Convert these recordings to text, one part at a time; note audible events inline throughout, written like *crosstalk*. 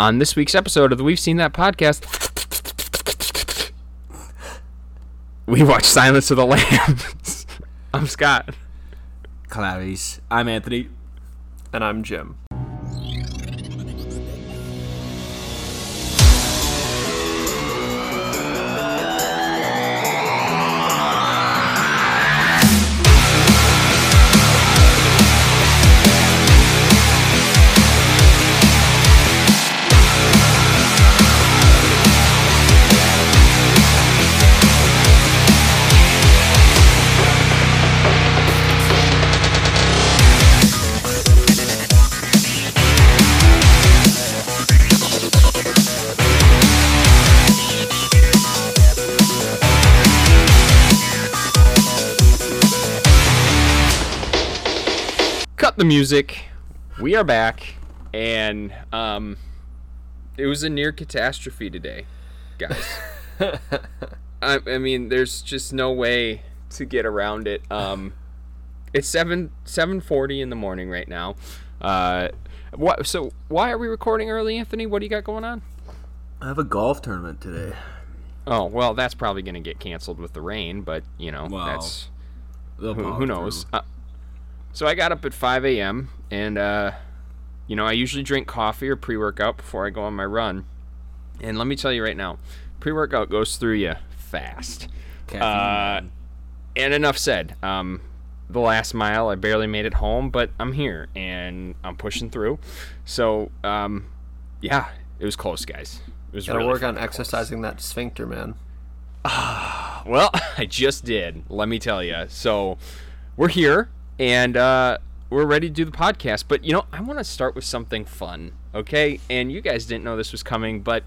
On this week's episode of the We've Seen That podcast, we watch Silence of the Lambs. *laughs* I'm Scott. Clarice. I'm Anthony. And I'm Jim. Music. We are back, and um, it was a near catastrophe today, guys. *laughs* I, I mean, there's just no way to get around it. Um, it's seven seven forty in the morning right now. Uh, what? So why are we recording early, Anthony? What do you got going on? I have a golf tournament today. Oh well, that's probably gonna get canceled with the rain, but you know Well, that's who, who knows. Uh, so I got up at 5 a.m. and uh, you know I usually drink coffee or pre-workout before I go on my run. And let me tell you right now, pre-workout goes through you fast. Uh. And enough said. Um, the last mile, I barely made it home, but I'm here and I'm pushing through. So um, yeah, it was close, guys. It was Gotta really work on close. exercising that sphincter, man. *sighs* Well, *laughs* I just did. Let me tell you. So, we're here and uh, we're ready to do the podcast. But you know, I want to start with something fun, okay? And you guys didn't know this was coming, but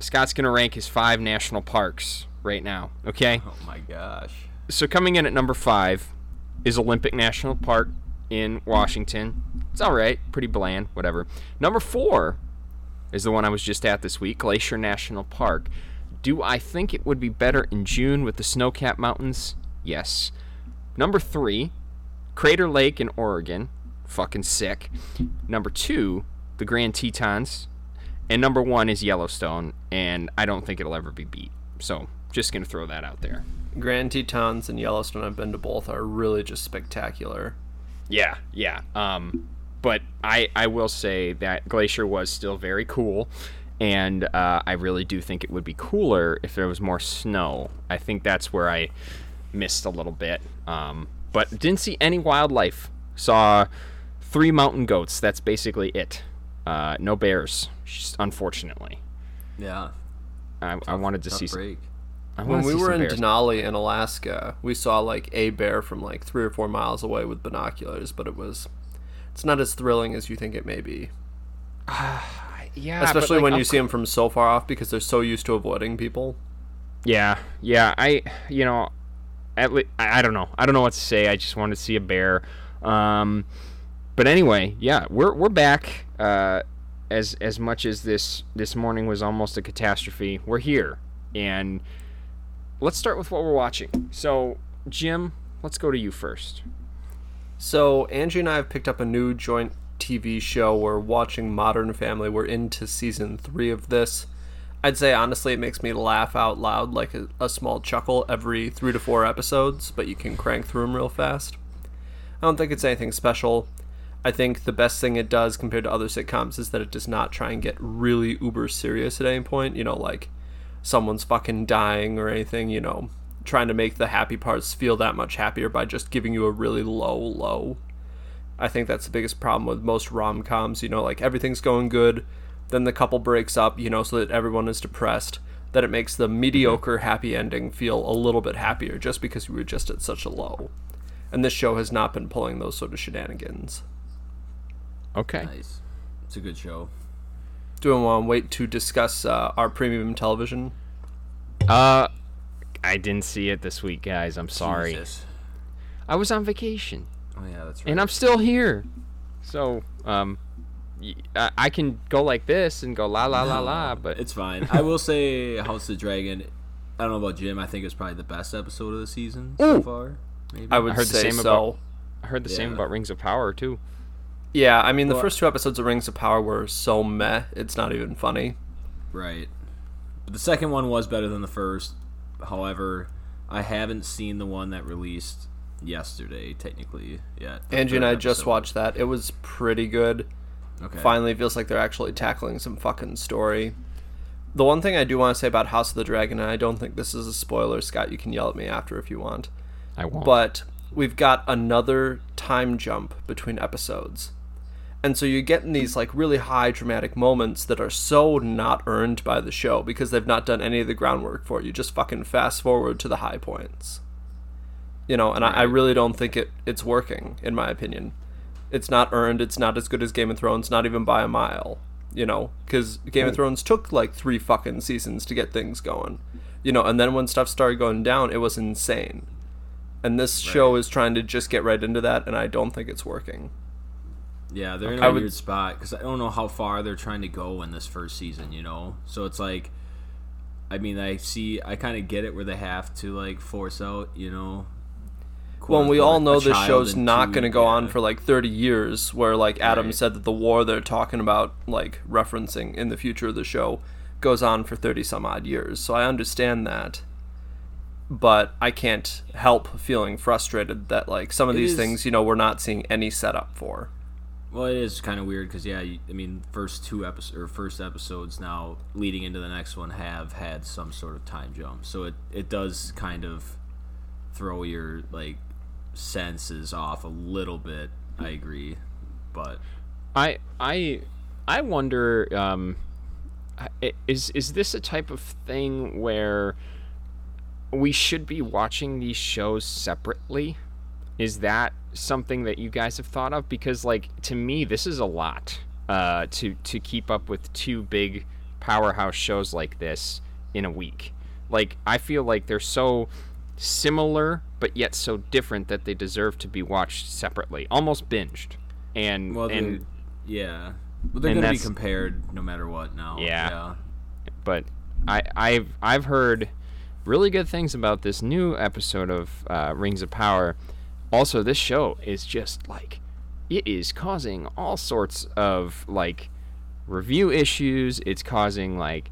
Scott's gonna rank his five national parks right now, okay? oh my gosh. So coming in at number five is Olympic National Park in Washington. It's all right, pretty bland, whatever. Number four is the one I was just at this week, Glacier National Park. Do I think it would be better in June with the snow-capped mountains? Yes. Number three, Crater Lake in Oregon. Fucking sick. Number two, the Grand Tetons. And number one is Yellowstone, and I don't think it'll ever be beat. So, just gonna throw that out there. Grand Tetons and Yellowstone, I've been to both, are really just spectacular. Yeah, yeah. Um, but I I will say that Glacier was still very cool, and uh, I really do think it would be cooler if there was more snow. I think that's where I missed a little bit. Um, but didn't see any wildlife. Saw three mountain goats. That's basically it. Uh, no bears, unfortunately. Yeah. I, I wanted to Tough see. Some, break. I When we were in bears. Denali in Alaska, we saw like a bear from like three or four miles away with binoculars, but it was it's not as thrilling as you think it may be. *sighs* yeah, Especially like, when you see them from so far off because they're so used to avoiding people. Yeah, yeah. I, you know, at le- I, I don't know. I don't know what to say. I just wanted to see a bear. Um, but anyway, yeah, we're we're back. Uh, as as much as this this morning was almost a catastrophe, we're here, and let's start with what we're watching. So, Jim, let's go to you first. So Angie and I have picked up a new joint TV show. We're watching Modern Family. We're into season three of this. I'd say honestly, it makes me laugh out loud, like a, a small chuckle every three to four episodes. But you can crank through them real fast. I don't think it's anything special. I think the best thing it does compared to other sitcoms is that it does not try and get really uber serious at any point. You know, like someone's fucking dying or anything. You know, trying to make the happy parts feel that much happier by just giving you a really low low. I think that's the biggest problem with most rom coms. You know, like everything's going good, then the couple breaks up, you know, so that everyone is depressed. That it makes the mediocre happy ending feel a little bit happier just because you were just at such a low. And this show has not been pulling those sort of shenanigans. Okay. Nice. It's a good show. Do we want to wait to discuss uh, our premium television? Uh, I didn't see it this week, guys. I'm sorry. Jesus. I was on vacation. Oh yeah, that's right. and I'm still here. So, um, y- I I can go like this and go la la la la, but it's fine. I will say House of the Dragon. I don't know about Jim. I think it's probably the best episode of the season so Ooh. far. Maybe. I would I heard the say same so. I heard the same about Rings of Power too. Yeah, I mean the Well- first two episodes of Rings of Power were so meh, it's not even funny. Right. But the second one was better than the first. However, I haven't seen the one that released yesterday, technically, yet. The Angie and I third just watched that. It was pretty good. Okay. Finally feels like they're actually tackling some fucking story. The one thing I do want to say about House of the Dragon, and I don't think this is a spoiler, Scott, you can yell at me after if you want. I won't. but we've got another time jump between episodes. And so you're getting these like really high dramatic moments that are so not earned by the show because they've not done any of the groundwork for it. You just fucking fast forward to the high points. You know, and I, I really don't think it it's working, in my opinion. It's not earned, it's not as good as Game of Thrones, not even by a mile. You know, because Game of Thrones took like three fucking seasons to get things going. You know, and then when stuff started going down, it was insane and this show is trying to just get right into that and i don't think it's working Yeah, they're in a would- weird spot because I don't know how far they're trying to go in this first season. You know, so it's like, I mean, I see, I kind of get it where they have to like force out. You know. Well and we all know this show's not going to go on for like 30 years where like adam Right. said that the war they're talking about like referencing in the future of the show goes on for 30 some odd years. So i understand that but i can't help feeling frustrated that like some of It these is- things you know we're not seeing any setup for. Well, it is kind of weird because yeah, you, I mean, first two episodes or first episodes now leading into the next one have had some sort of time jump, so it it does kind of throw your like senses off a little bit. I agree, but I I I wonder um, is is this a type of thing where we should be watching these shows separately? Is that something that you guys have thought of? Because like to me, this is a lot uh, to to keep up with two big powerhouse shows like this in a week. Like I feel like they're so similar but yet so different that they deserve to be watched separately, almost binged. And well, and yeah, well, they're gonna be compared no matter what now. Yeah. yeah. but I, I've I've heard really good things about this new episode of uh, Rings of Power. Also, this show is just like it is causing all sorts of like review issues. It's causing like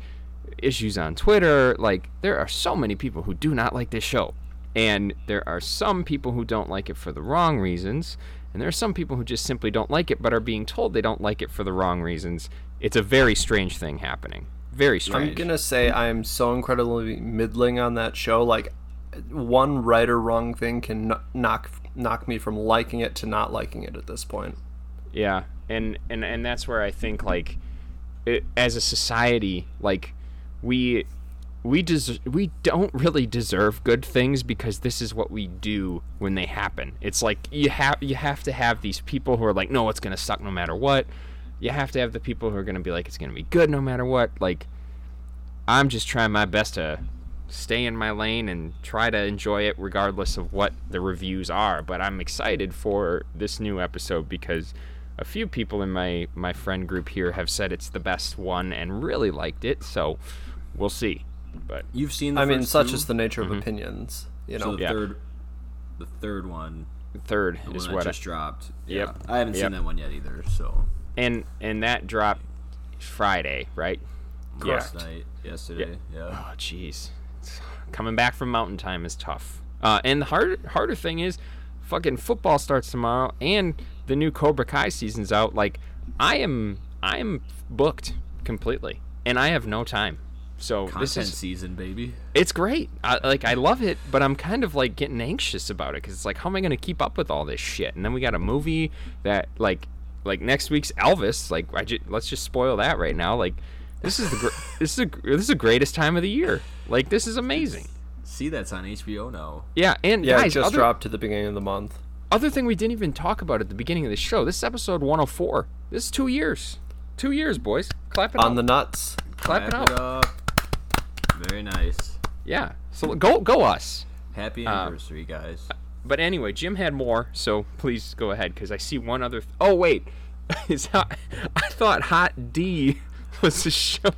issues on Twitter. Like there are so many people who do not like this show, and there are some people who don't like it for the wrong reasons. And there are some people who just simply don't like it, but are being told they don't like it for the wrong reasons. It's a very strange thing happening. Very strange. I'm gonna say I am so incredibly middling on that show. Like, one right or wrong thing can knock knock me from liking it to not liking it at this point. Yeah, and and and that's where I think like, it, as a society, like we we des- we don't really deserve good things because this is what we do when they happen. It's like you have you have to have these people who are like, no, it's gonna suck no matter what. You have to have the people who are gonna be like, it's gonna be good no matter what. Like, I'm just trying my best to stay in my lane and try to enjoy it regardless of what the reviews are. But I'm excited for this new episode because a few people in my my friend group here have said it's the best one and really liked it. So we'll see. But You've seen. The I mean, such two? is the nature of opinions. You So know, the Yeah. third, the third one, third the is one what I, just dropped. Yep. Yeah. I haven't Yep. seen that one yet either. So and and that dropped Friday, right? last night, yesterday, yeah. Oh, jeez. Coming back from mountain time is tough. Uh, and the hard, harder thing is, fucking football starts tomorrow, and the new Cobra Kai season's out. Like, I am, I am booked completely, and I have no time. So Content this is, season, baby. it's great. I, like, I love it, but I'm kind of like getting anxious about it because it's like, how am I gonna keep up with all this shit? And then we got a movie that, like, like next week's Elvis. Like, I ju- let's just spoil that right now. Like, this is the gr- *laughs* this is a, this is the greatest time of the year. Like, this is amazing. See, that's on HBO now. Yeah, and yeah, it just other, dropped to the beginning of the month. other thing we didn't even talk about at the beginning of the show. This is episode 104. This is two years. Two years, boys. Clap it up. On up. the nuts. Clap it Clap up. Very nice. Yeah. So go go us. Happy Um, anniversary, guys. But anyway, Jim had more, so please go ahead because I see one other. Th- oh wait, *laughs* is hot, I thought Hot D *laughs* was a show.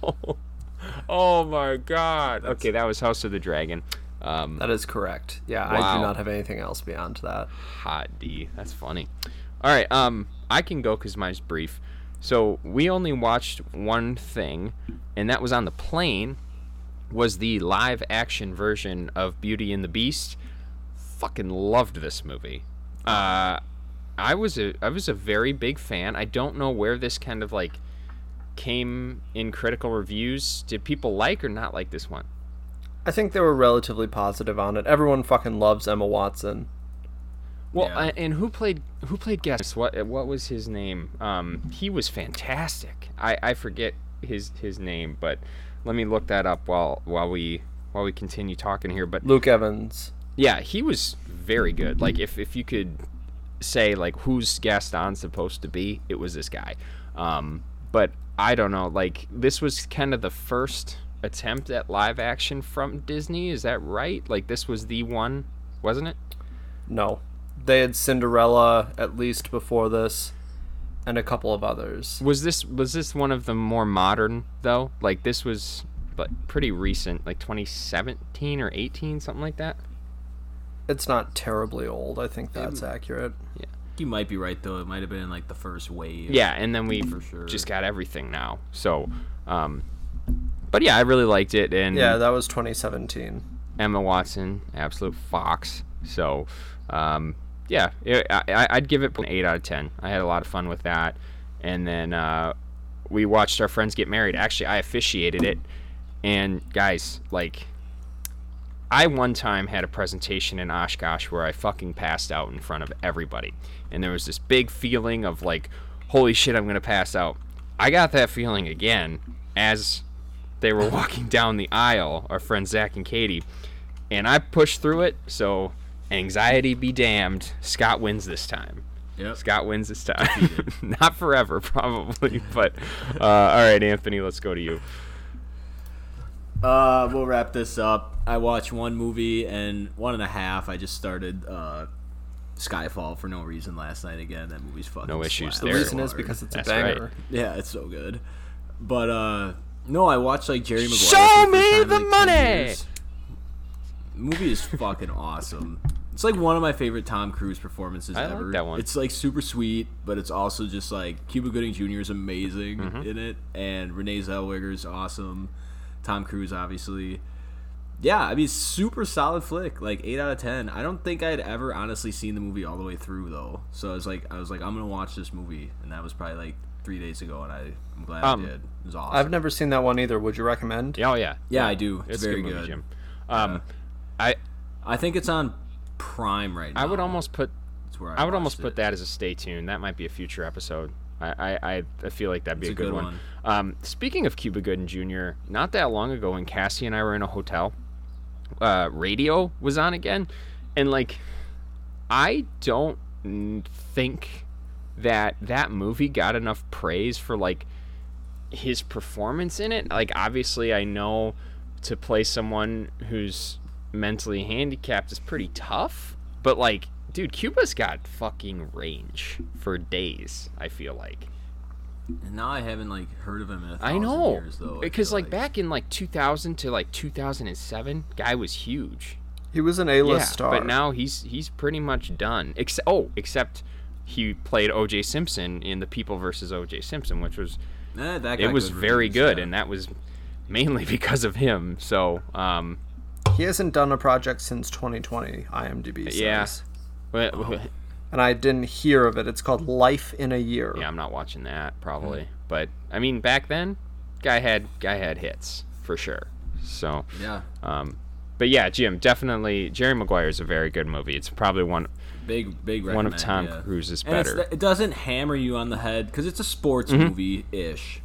Oh my God. Okay, that was House of the Dragon. Um, That is correct. Yeah, I do not have anything else beyond that. Hot D. That's funny. All right. Um, I can go because mine's brief. So we only watched one thing, and that was on the plane. Was the live action version of Beauty and the Beast? Fucking loved this movie. Uh, I was a I was a very big fan. I don't know where this kind of like came in critical reviews. Did people like or not like this one? I think they were relatively positive on it. Everyone fucking loves Emma Watson. Well, Yeah. uh, and who played who played Gaston? What what was his name? Um, he was fantastic. I, I forget his his name, but let me look that up while while we while we continue talking here. But Luke Evans. yeah, he was very good. Like if if you could say like who's Gaston supposed to be, it was this guy. Um, but I don't know. Like this was kind of the first attempt at live action from Disney. Is that right? Like this was the one, wasn't it? No. They had Cinderella at least before this, and a couple of others. Was this was this one of the more modern though? Like this was but pretty recent, like 2017 or 18, something like that. It's not terribly old. I think that's accurate. Yeah. You might be right though. It might have been like the first wave. Yeah, and then we For sure. just got everything now. So, um, but yeah, I really liked it, and Yeah, that was 2017. Emma Watson, absolute fox. So, um, yeah, it, I, I'd give it an eight out of ten. I had a lot of fun with that, and then uh, we watched our friends get married. Actually, I officiated it, and guys, like, I one time had a presentation in Oshkosh where I fucking passed out in front of everybody, and there was this big feeling of like, holy shit, I'm gonna pass out. I got that feeling again as they were *laughs* walking down the aisle, our friends Zach and Katie, and I pushed through it. So anxiety be damned, Scott wins this time. Yep. Scott wins this time. *laughs* Not forever, probably, but uh, all right, Anthony, let's go to you. Uh, we'll wrap this up. I watched one movie and one and a half. I just started uh, Skyfall for no reason last night again. That movie's fucking. No issues slaps The reason is because it's a That's right. banger. Yeah, it's so good. But uh, no, I watched like Jerry Maguire. Show for the me time the like, money! movie is fucking awesome. It's like one of my favorite Tom Cruise performances I like ever. that one. It's like super sweet, but it's also just like Cuba Gooding Jr. is amazing Mm-hmm. in it, and Renee Zellweger is awesome. Tom Cruise, obviously. Yeah, I mean, super solid flick. Like eight out of ten. I don't think I'd ever honestly seen the movie all the way through though. So I was like, I was like, I'm gonna watch this movie, and that was probably like three days ago, and I, I'm glad Um, I did. It was awesome. I've never seen that one either. Would you recommend? Oh yeah, Yeah, I do. It's, It's a very good good. movie, Jim. Um, I I think it's on Prime right now. I would almost put where I would almost watched put that as a stay tuned. That might be a future episode. I, I, I- I feel like that'd be a a good, good one. Um, speaking of Cuba Gooding Jr., not that long ago when Cassie and I were in a hotel, uh, radio was on again, and like, I don't think that that movie got enough praise for like his performance in it. Like, obviously, I know to play someone who's mentally handicapped is pretty tough, but like, dude, Cuba's got fucking range for days. I feel like. And now I haven't like heard of him in a I thousand know years, though. Because feel like, back in like 2000 to like 2007, guy was huge. He was an A-list yeah, star. but now he's he's pretty much done. Except oh, except he played O.J. Simpson in The People versus O.J. Simpson, which was Eh, that it was good very good, and that was mainly *laughs* because of him. So um, he hasn't done a project since 2020. IMDb says. Yeah. Well, Oh. And I didn't hear of it. It's called Life in a Year. Yeah, I'm not watching that probably. Hmm. But I mean, back then, guy had guy had hits for sure. So, yeah, um, but yeah, Jim, definitely Jerry Maguire is a very good movie. It's probably one big big one of Tom yeah. Cruise's And better. it doesn't hammer you on the head because it's a sports Mm-hmm. movie ish,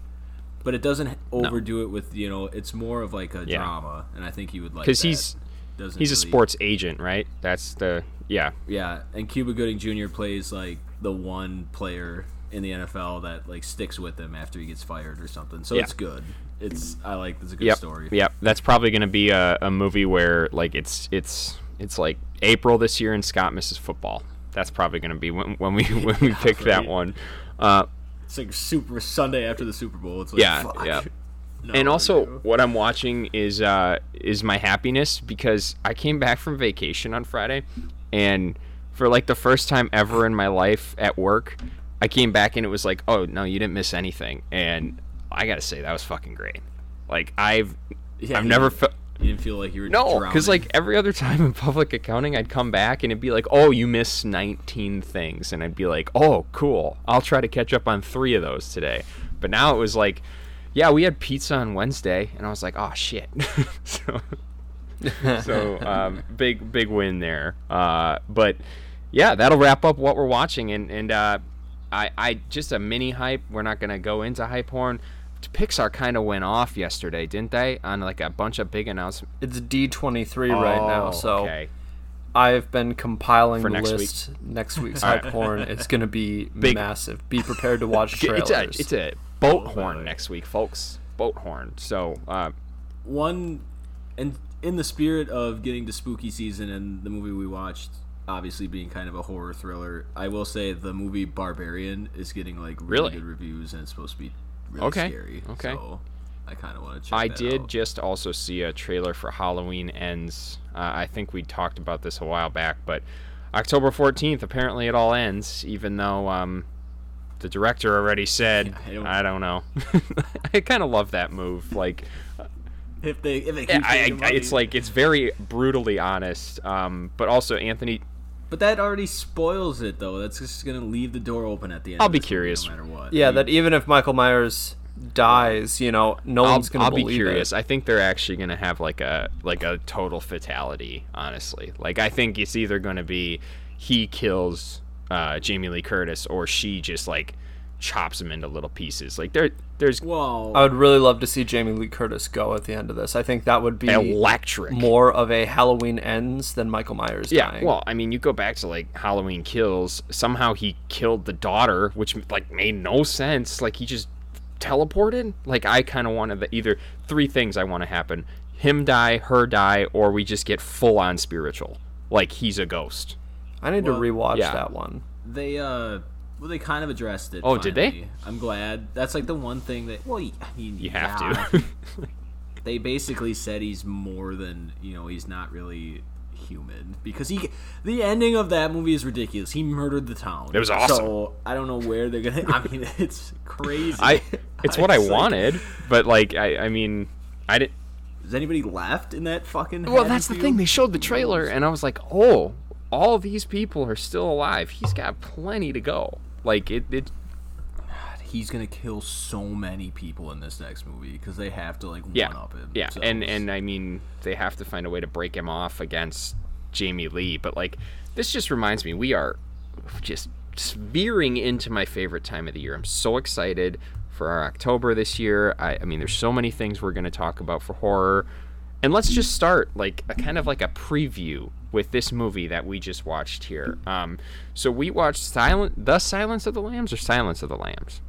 but it doesn't overdo it with you know. It's more of like a Yeah. drama, and I think you would like Because he's Doesn't he's a sports agent, right? That's the yeah. Yeah, and Cuba Gooding Jr. plays like the one player in the NFL that like sticks with him after he gets fired or something. So Yeah. it's good. It's I like. It's a good Yep. story. Yep. That's probably going to be a, a movie where like it's it's it's like April this year and Scott misses football. That's probably going to be when, when we *laughs* when we pick that one. Uh, It's like Super Sunday after the Super Bowl. It's like Yeah, fuck. yeah. *laughs* No, and also no. what I'm watching is uh is my happiness because I came back from vacation on Friday and for like the first time ever in my life at work I came back and it was like, oh no, you didn't miss anything, and I gotta say that was fucking great. Like I've Yeah, I've you never felt. You didn't feel like you were No, because like every other time in *laughs* public accounting, I'd come back and it'd be like, "Oh, you missed 19 things," and I'd be like, "Oh, cool. I'll try to catch up on three of those today." But now it was like, "Yeah, we had pizza on Wednesday," and I was like, "Oh shit." *laughs* so, *laughs* so um, big big win there. Uh, but yeah, that'll wrap up what we're watching, and and uh, I I just a mini hype. We're not gonna go into hype horn. Pixar kind of went off yesterday, didn't they? On like a bunch of big announcements. It's D23 right now, Oh, so okay. I've been compiling For the next week? list. Next week's *laughs* hype horn. It's gonna be *laughs* Big- massive. Be prepared to watch *laughs* it's trailers. a it's a boat horn boy. next week, folks. Boat horn. So uh, one and in the spirit of getting to spooky season and the movie we watched obviously being kind of a horror thriller i will say the movie barbarian is getting like really, Really? good reviews and it's supposed to be really Okay, scary okay. so i kind of want to check I did out. just also see a trailer for Halloween Ends. Uh, I think we talked about this a while back, but October 14th, apparently it all ends, even though um, the director already said, *laughs* Yeah, I, I don't, don't- know. *laughs* I kind of love that move. Like, if they if they keep I, I, it's like, it's very brutally honest. Um, but also, Anthony, but that already spoils it though that's just gonna leave the door open at the end I'll of be this movie curious. no matter what yeah, You- that even if Michael Myers dies, you know, no I'll, one's gonna I'll be curious. it. I think they're actually gonna have like a like a total fatality. Honestly, like I think it's either gonna be he kills uh, Jamie Lee Curtis or she just like chops him into little pieces. Like there, there's well I would really love to see Jamie Lee Curtis go at the end of this. I think that would be electric. more of a Halloween ends than Michael Myers Yeah, dying. well, I mean, you go back to like Halloween Kills. Somehow he killed the daughter, which like made no sense. Like he just teleported. Like I kind of wanted the either three things I want to happen: him die, her die, or we just get full on spiritual. Like he's a ghost. I need well, to rewatch yeah. that one. they uh well they kind of addressed it Oh, did they? i'm glad that's like the one thing that well i mean You have to. *laughs* they basically said he's more than you know he's not really human because he the ending of that movie is ridiculous he murdered the town It was awesome. so i don't know where they're gonna i mean *laughs* it's crazy I. *laughs* It's what I like, wanted, but like I. I mean, I didn't. is anybody left in that fucking Well, that's the thing. They showed the trailer, and I was like, oh, all these people are still alive. He's got plenty to go. Like it. it he's gonna kill so many people in this next movie because they have to like yeah, one up him yeah, and and I mean they have to find a way to break him off against Jamie Lee. But like this just reminds me, we are just veering into my favorite time of the year. I'm so excited for our October this year. I, I mean, there's so many things we're going to talk about for horror. And let's just start like a kind of like a preview with this movie that we just watched here. Um, so we watched Silent, The Silence of the Lambs, or Silence of the Lambs.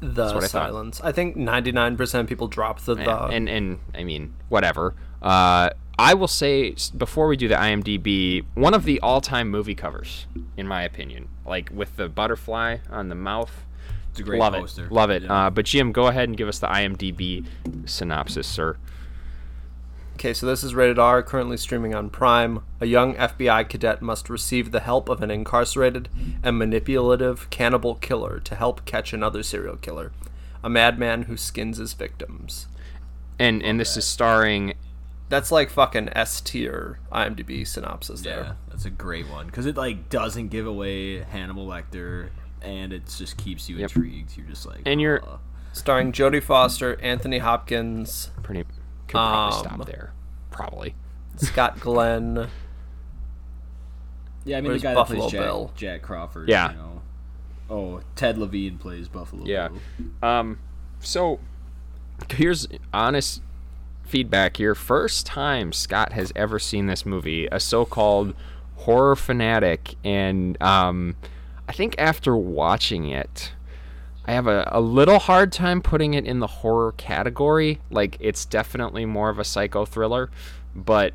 The what I silence. I, think 99% of people drop the the. Yeah, and and I mean whatever. Uh, I will say before we do the IMDb, one of the all-time movie covers, in my opinion, like with the butterfly on the mouth. it's a great love poster it, love it. Yeah. Uh, but Jim, go ahead and give us the IMDb synopsis, sir. Okay, so this is rated R, currently streaming on Prime. A young FBI cadet must receive the help of an incarcerated and manipulative cannibal killer to help catch another serial killer, a madman who skins his victims. And and this is starring That's like fucking S tier IMDb synopsis Yeah, there. that's a great one because it like doesn't give away Hannibal Lecter, and it just keeps you intrigued. You're just like, And you're- uh, Starring Jodie Foster, Anthony Hopkins, pretty. Could probably Um, stop there. Probably. Scott Glenn. yeah. I mean Where's the guy Buffalo that plays Jack, Bill? Jack Crawford. Yeah. You know? Oh, Ted Levine plays Buffalo. Yeah. Bill. Um, so here's honest feedback here. First time Scott has ever seen this movie, a so-called horror fanatic, and um, I think after watching it, I have a, a little hard time putting it in the horror category. Like it's definitely more of a psycho thriller, but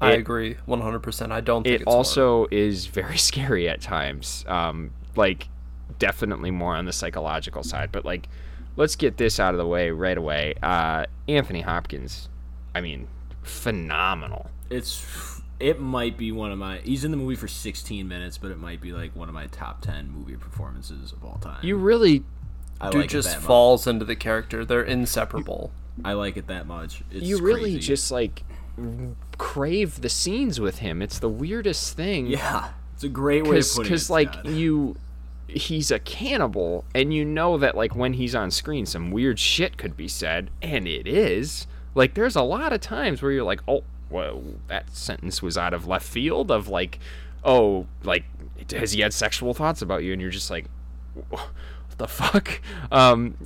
I it- agree 100%. I don't think it it's horror. also is very *laughs* scary at times. Um, like definitely more on the psychological side. But like, let's get this out of the way right away. Uh, Anthony Hopkins, I mean, phenomenal. It's it might be one of my. He's in the movie for 16 minutes, but it might be like one of my top 10 movie performances of all time. You really I Dude like it just that much. falls into the character. They're inseparable. I like it that much. It's you really crazy. just like crave the scenes with him. It's the weirdest thing. yeah. It's a great way of putting it. because like Scott. you he's a cannibal and you know that like when he's on screen some weird shit could be said and it is like there's a lot of times where you're like oh well that sentence was out of left field of like oh like has he had sexual thoughts about you and you're just like what the fuck um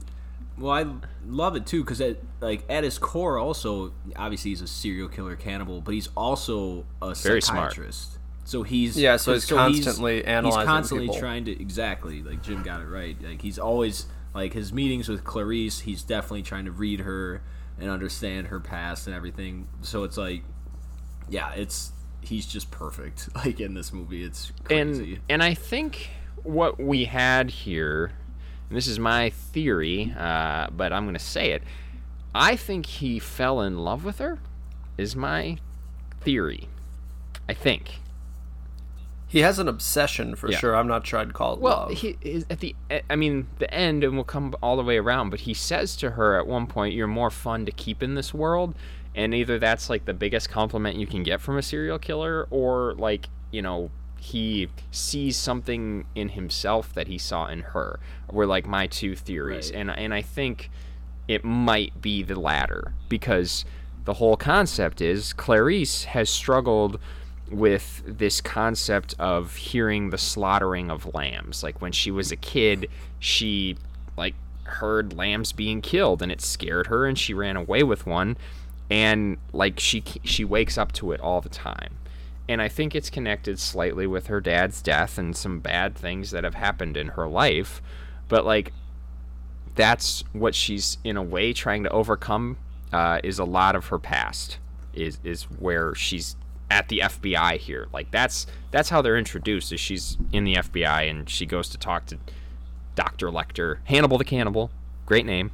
Well, I love it too because at like at his core, also obviously he's a serial killer cannibal, but he's also a Very smart. psychiatrist. So he's Yeah, so he's constantly analyzing He's constantly people. trying to exactly like Jim got it right. Like he's always like his meetings with Clarice. He's definitely trying to read her and understand her past and everything. So it's like, yeah, it's he's just perfect. *laughs* Like in this movie, it's crazy. and and I think what we had here, and this is my theory, uh, but I'm gonna say it. I think he fell in love with her. Is my theory. I think. He has an obsession for Yeah. sure. I'm not sure I'd call it Well, love. he is at the. e- I mean, the end, and we'll come all the way around. But he says to her at one point, "You're more fun to keep in this world," and either that's like the biggest compliment you can get from a serial killer, or like you know he sees something in himself that he saw in her. Were like my two theories, Right. and and I think it might be the latter because the whole concept is Clarice has struggled with this concept of hearing the slaughtering of lambs. Like when she was a kid, she like heard lambs being killed and it scared her and she ran away with one and like she she wakes up to it all the time. And I think it's connected slightly with her dad's death and some bad things that have happened in her life. But like that's what she's in a way trying to overcome uh, is a lot of her past is is where she's at the FBI here like that's that's how they're introduced is she's in the FBI and she goes to talk to Dr. Lecter Hannibal the cannibal great name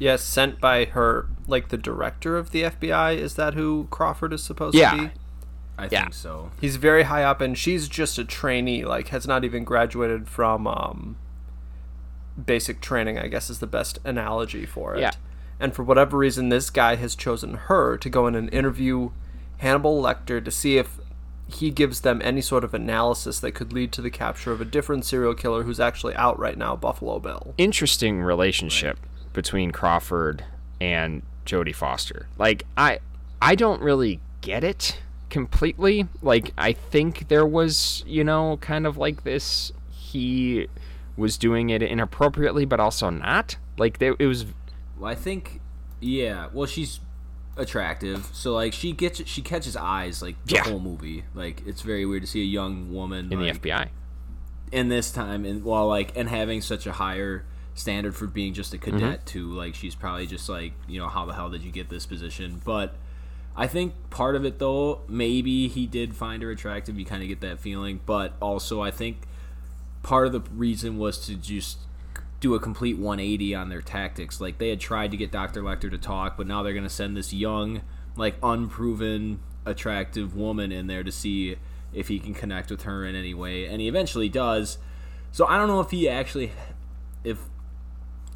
yes, sent by her, like the director of the FBI. Is that who Crawford is supposed Yeah. to be? I yeah. think so. He's very high up, and she's just a trainee. Like, has not even graduated from um, basic training. I guess is the best analogy for it. Yeah. And for whatever reason, this guy has chosen her to go in and interview Hannibal Lecter to see if he gives them any sort of analysis that could lead to the capture of a different serial killer who's actually out right now, Buffalo Bill. interesting relationship between Crawford and Jodie Foster. Like I I don't really get it completely. Like I think there was, you know, kind of like this he was doing it inappropriately but also not. Like there it was Well, I think, yeah. Well, she's attractive, so like she gets she catches eyes like the Yeah. whole movie. Like it's very weird to see a young woman in like, the FBI. in this time, and while like and having such a higher standard for being just a Mm-hmm. cadet too. Like she's probably just like you know how the hell did you get this position? But I think part of it though, maybe he did find her attractive. You kind of get that feeling, but also I think part of the reason was to just do a complete 180 on their tactics. Like they had tried to get Dr. Lecter to talk, but now they're going to send this young, like unproven, attractive woman in there to see if he can connect with her in any way, and he eventually does. So I don't know if he actually, if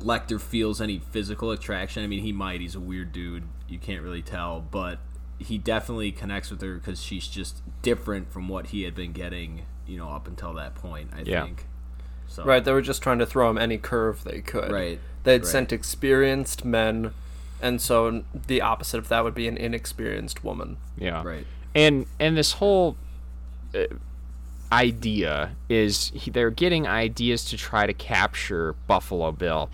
Lecter feels any physical attraction. I mean, he might. He's a weird dude. You can't really tell, but he definitely connects with her because she's just different from what he had been getting, you know, up until that point. I Yeah. think. So Right, they were just trying to throw him any curve they could. Right, They had right. sent experienced men, and so the opposite of that would be an inexperienced woman. Yeah. Right. and and this whole uh, idea is they're getting ideas to try to capture Buffalo Bill.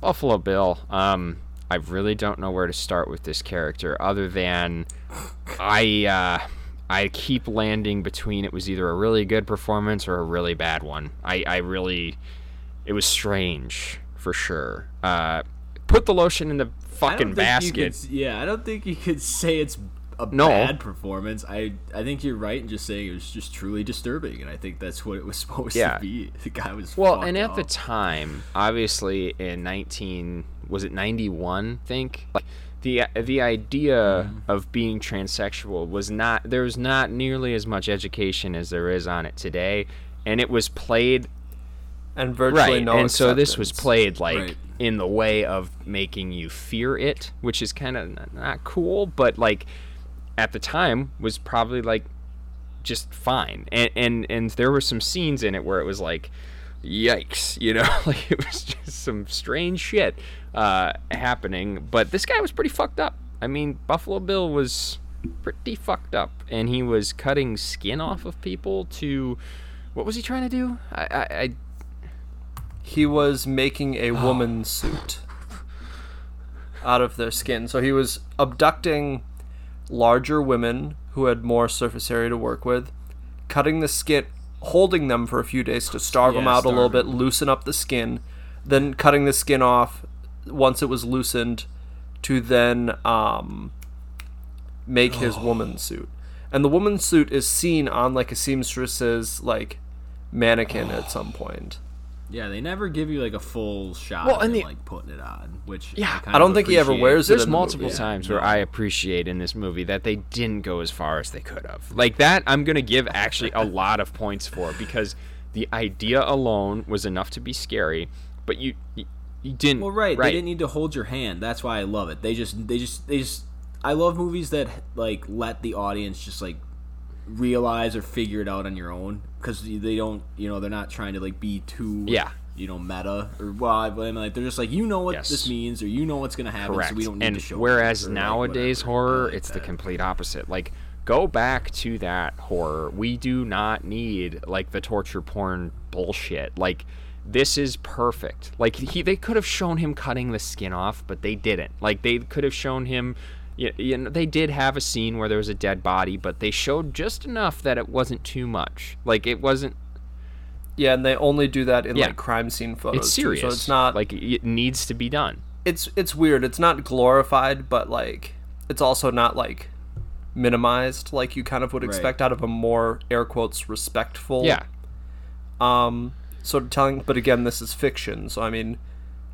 Buffalo Bill, um, I really don't know where to start with this character other than I uh, I keep landing between it was either a really good performance or a really bad one. I, I really it was strange for sure. Uh, put the lotion in the fucking basket. Could, yeah, I don't think you could *laughs* say it's a No. bad performance. I I think you're right in just saying it was just truly disturbing, and I think that's what it was *laughs* supposed Yeah. to be. The guy was Well, and at the time, obviously in 19 was it 91, think? Like the the idea Mm-hmm. of being transsexual was not there was not nearly as much education as there is on it today, and it was played and virtually right. no and so this was played like Right. in the way of making you fear it, which is kind of not cool, but like at the time was probably like just fine. And and and there were some scenes in it where it was like yikes, *laughs* you know, *laughs* like it was just some strange shit uh, happening. But this guy was pretty fucked up. I mean, Buffalo Bill was pretty fucked up, and he was cutting skin off of people to. What was he trying to do? I, I, I he was making Oh. a woman *gasps* suit out of their skin. So he was abducting larger women who had more surface area to work with, cutting the skin, holding them for a few days to starve them Yeah, out a little bit, loosen up the skin, then cutting the skin off once it was loosened to then um, make his Oh. woman suit. And the woman suit is seen on like a seamstress's like mannequin at some point. Yeah, they never give you like a full shot Well, and him, the- like putting it on, which Yeah, kind I don't of think he ever appreciate. wears it There's in the multiple movie. times Yeah, where. I appreciate in this movie that they didn't go as far as they could have. Like that, I'm gonna give actually a lot of points for because the idea alone was enough to be scary, but you you, you didn't. Well, right, right. They didn't need to hold your hand. That's why I love it. They just, they just, they just. I love movies that like let the audience just like realize or figure it out on your own because they don't, you know, they're not trying to like be too, Yeah. you know, meta or well, I mean, like they're just like you know what Yes. this means or you know what's gonna happen, Correct. so we don't need and to show. whereas like, nowadays whatever. Horror, like it's the complete opposite. Like go back to that horror. We do not need like the torture porn bullshit. Like this is perfect. Like he, they could have shown him cutting the skin off, but they didn't. Like they could have shown him. You, you know, they did have a scene where there was a dead body, but they showed just enough that it wasn't too much. Like it wasn't. Yeah, and they only do that in Yeah. like crime scene photos. It's too, serious. so it's not like it needs to be done. it's it's weird. It's not glorified, but like it's also not like minimized like you kind of would Right. expect out of a more air quotes respectful. Yeah. Um. Sort of telling, but again, this is fiction, so I mean,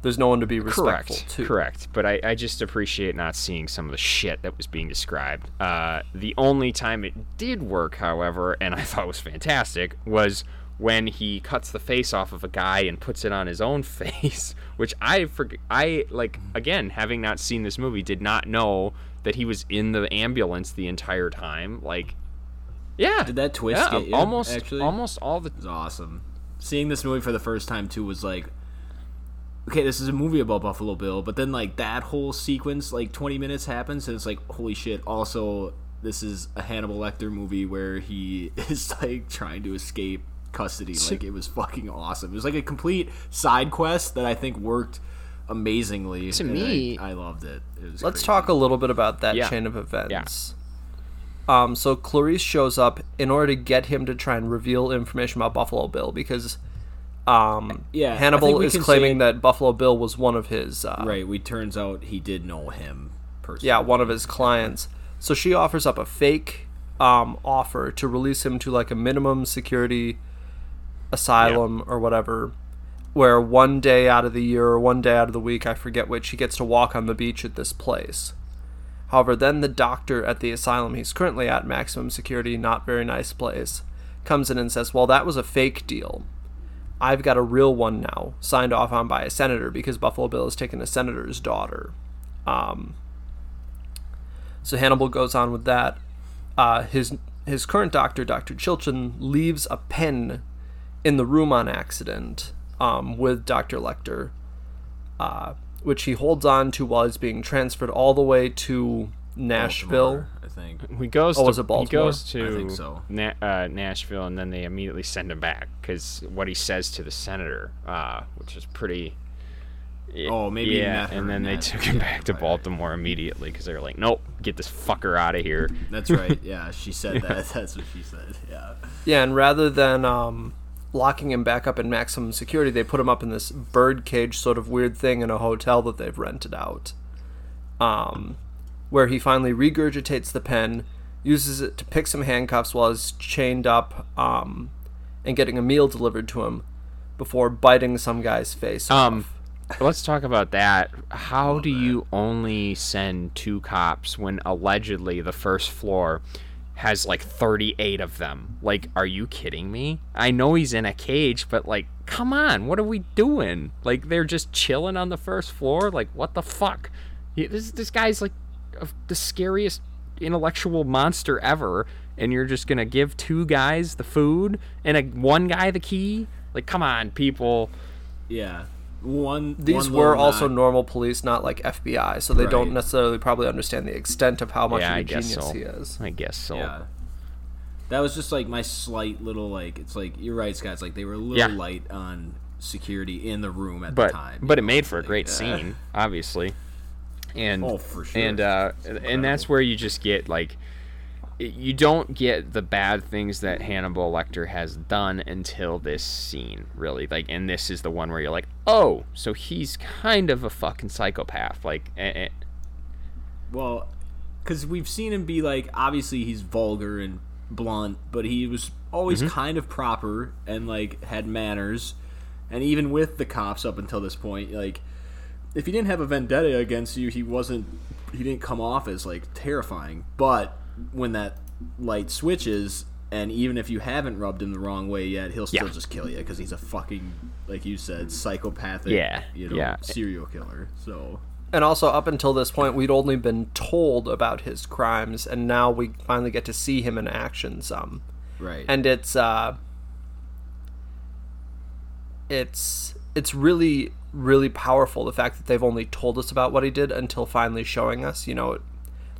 there's no one to be respectful correct to. correct but I, I just appreciate not seeing some of the shit that was being described uh, the only time it did work however and *laughs* i thought was fantastic was when he cuts the face off of a guy and puts it on his own *laughs* face which i forg- i like again having not seen this movie did not know that he was in the ambulance the entire time like yeah Did that twist yeah, get you, almost actually? almost all the It was awesome. Seeing this movie for the first time too was like, okay, this is a movie about Buffalo Bill, but then like that whole sequence, like 20 minutes happens, and it's like, holy shit. Also, this is a Hannibal Lecter movie where he *laughs* is like trying to escape custody. Like it was fucking awesome. It was like a complete side quest that I think worked amazingly. To me- I, I loved it. it was Let's crazy. talk a little bit about that Yeah. chain of events. Um, so Clarice shows up in order to get him to try and reveal information about Buffalo Bill because um, Yeah, Hannibal is claiming say- that Buffalo Bill was one of his uh, Right. We turns out he did know him personally. yeah one of his clients. So she offers up a fake um, offer to release him to like a minimum security asylum or whatever, where one day out of the year or one day out of the week, I forget which, he gets to walk on the beach at this place. However, then the doctor at the asylum he's currently at, maximum security, not very nice place, comes in and says, Well, that was a fake deal. I've got a real one now, signed off on by a senator because Buffalo Bill has taken a senator's daughter. Um, so Hannibal goes on with that. Uh, his his current doctor, Dr. Chilton, leaves a pen in the room on accident um, with Dr. Lecter, uh, which he holds on to while he's being transferred all the way to Nashville. Baltimore, I think. He goes. Oh, to, was it He Baltimore? goes to I think so. Na- uh, Nashville, and then they immediately send him back because what he says to the senator, uh, which is pretty. Oh, maybe yeah. met And then in they took him yeah, back to right. Baltimore immediately because they were like, "Nope, get this fucker out of here." That's right. *laughs* Yeah, she said that. *laughs* That's what she said. Yeah. Yeah, and rather than um, locking him back up in maximum security, they put him up in this birdcage sort of weird thing in a hotel that they've rented out. Um, where he finally regurgitates the pen, uses it to pick some handcuffs while he's chained up, um, and getting a meal delivered to him before biting some guy's face Um, off. let's talk about that. How do you only send two cops when allegedly the first floor has like 38 of them? Like, are you kidding me? I know he's in a cage, but like, come on, what are we doing? Like, they're just chilling on the first floor? Like, what the fuck? This, this guy's like a, the scariest intellectual monster ever, and you're just gonna give two guys the food and a, one guy the key? Like, come on, people. Yeah. One. These one were also knock- normal police, not like FBI, so they don't necessarily probably understand the extent of how much yeah, of a I genius so. he is. I guess so. Yeah. That was just like my slight little like. It's like you're right, Scott. It's like they were a little Yeah. light on security in the room at but the time. but you it know, made for a like, great uh, scene, obviously. And Oh, for sure. and uh, and that's where you just get like you don't get the bad things that Hannibal Lecter has done until this scene, really. Like, and this is the one where you're like, oh, so he's kind of a fucking psychopath. Like, eh, eh, Well, because we've seen him be like, obviously he's vulgar and blunt, but he was always Mm-hmm. kind of proper and like had manners. And even with the cops up until this point, like, if he didn't have a vendetta against you, he wasn't, he didn't come off as like terrifying. But when that light switches, and even if you haven't rubbed him the wrong way yet, he'll still Yeah. just kill you because he's a fucking, like you said, psychopathic, Yeah, you know, yeah. serial killer. So. And also, up until this point, we'd only been told about his crimes, and now we finally get to see him in action some. Right. And it's uh, it's it's really really powerful the fact that they've only told us about what he did until finally showing us. You know, it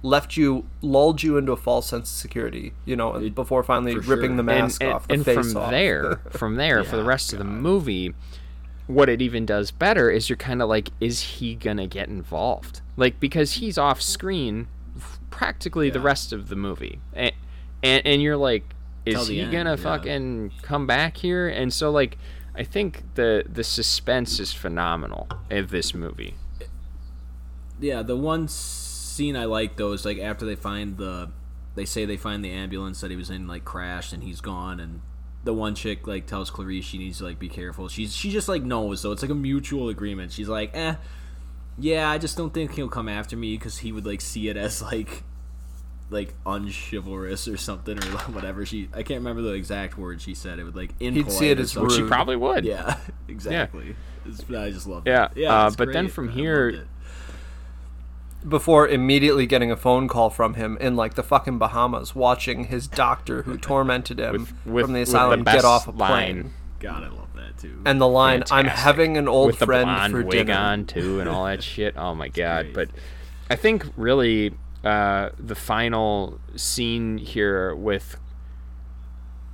left you lulled you into a false sense of security. You know, before finally ripping sure. the mask and, off, the and face from off. there, from *laughs* there, for the Yeah, rest of the movie, what it even does better is you're kind of like, is he gonna get involved? Like because he's off screen practically the rest of the movie, and and, and you're like, is he end, gonna yeah. fucking come back here? And so like, I think the the suspense is phenomenal of this movie. Yeah, the one scene I like though is like after they find the, they say they find the ambulance that he was in like crashed and he's gone and the one chick like tells Clarice she needs to like be careful. She's she just like knows so it's like a mutual agreement. She's like, eh, yeah, I just don't think he'll come after me because he would like see it as like, like unchivalrous or something or *laughs* whatever. She I can't remember the exact word she said. It would like He'd see it as something. She probably would. Yeah, *laughs* exactly. It's, I just love Yeah, it. Yeah, uh, it's but then from I here- before immediately getting a phone call from him in like the fucking Bahamas, watching his doctor who *laughs* tormented him With- with- from the with the asylum get off a plane. God, I love that too. And the line, "I'm having an old with the friend blonde for wig dinner." on too, and all that shit. Oh my god! great. But I think really uh, the final scene here with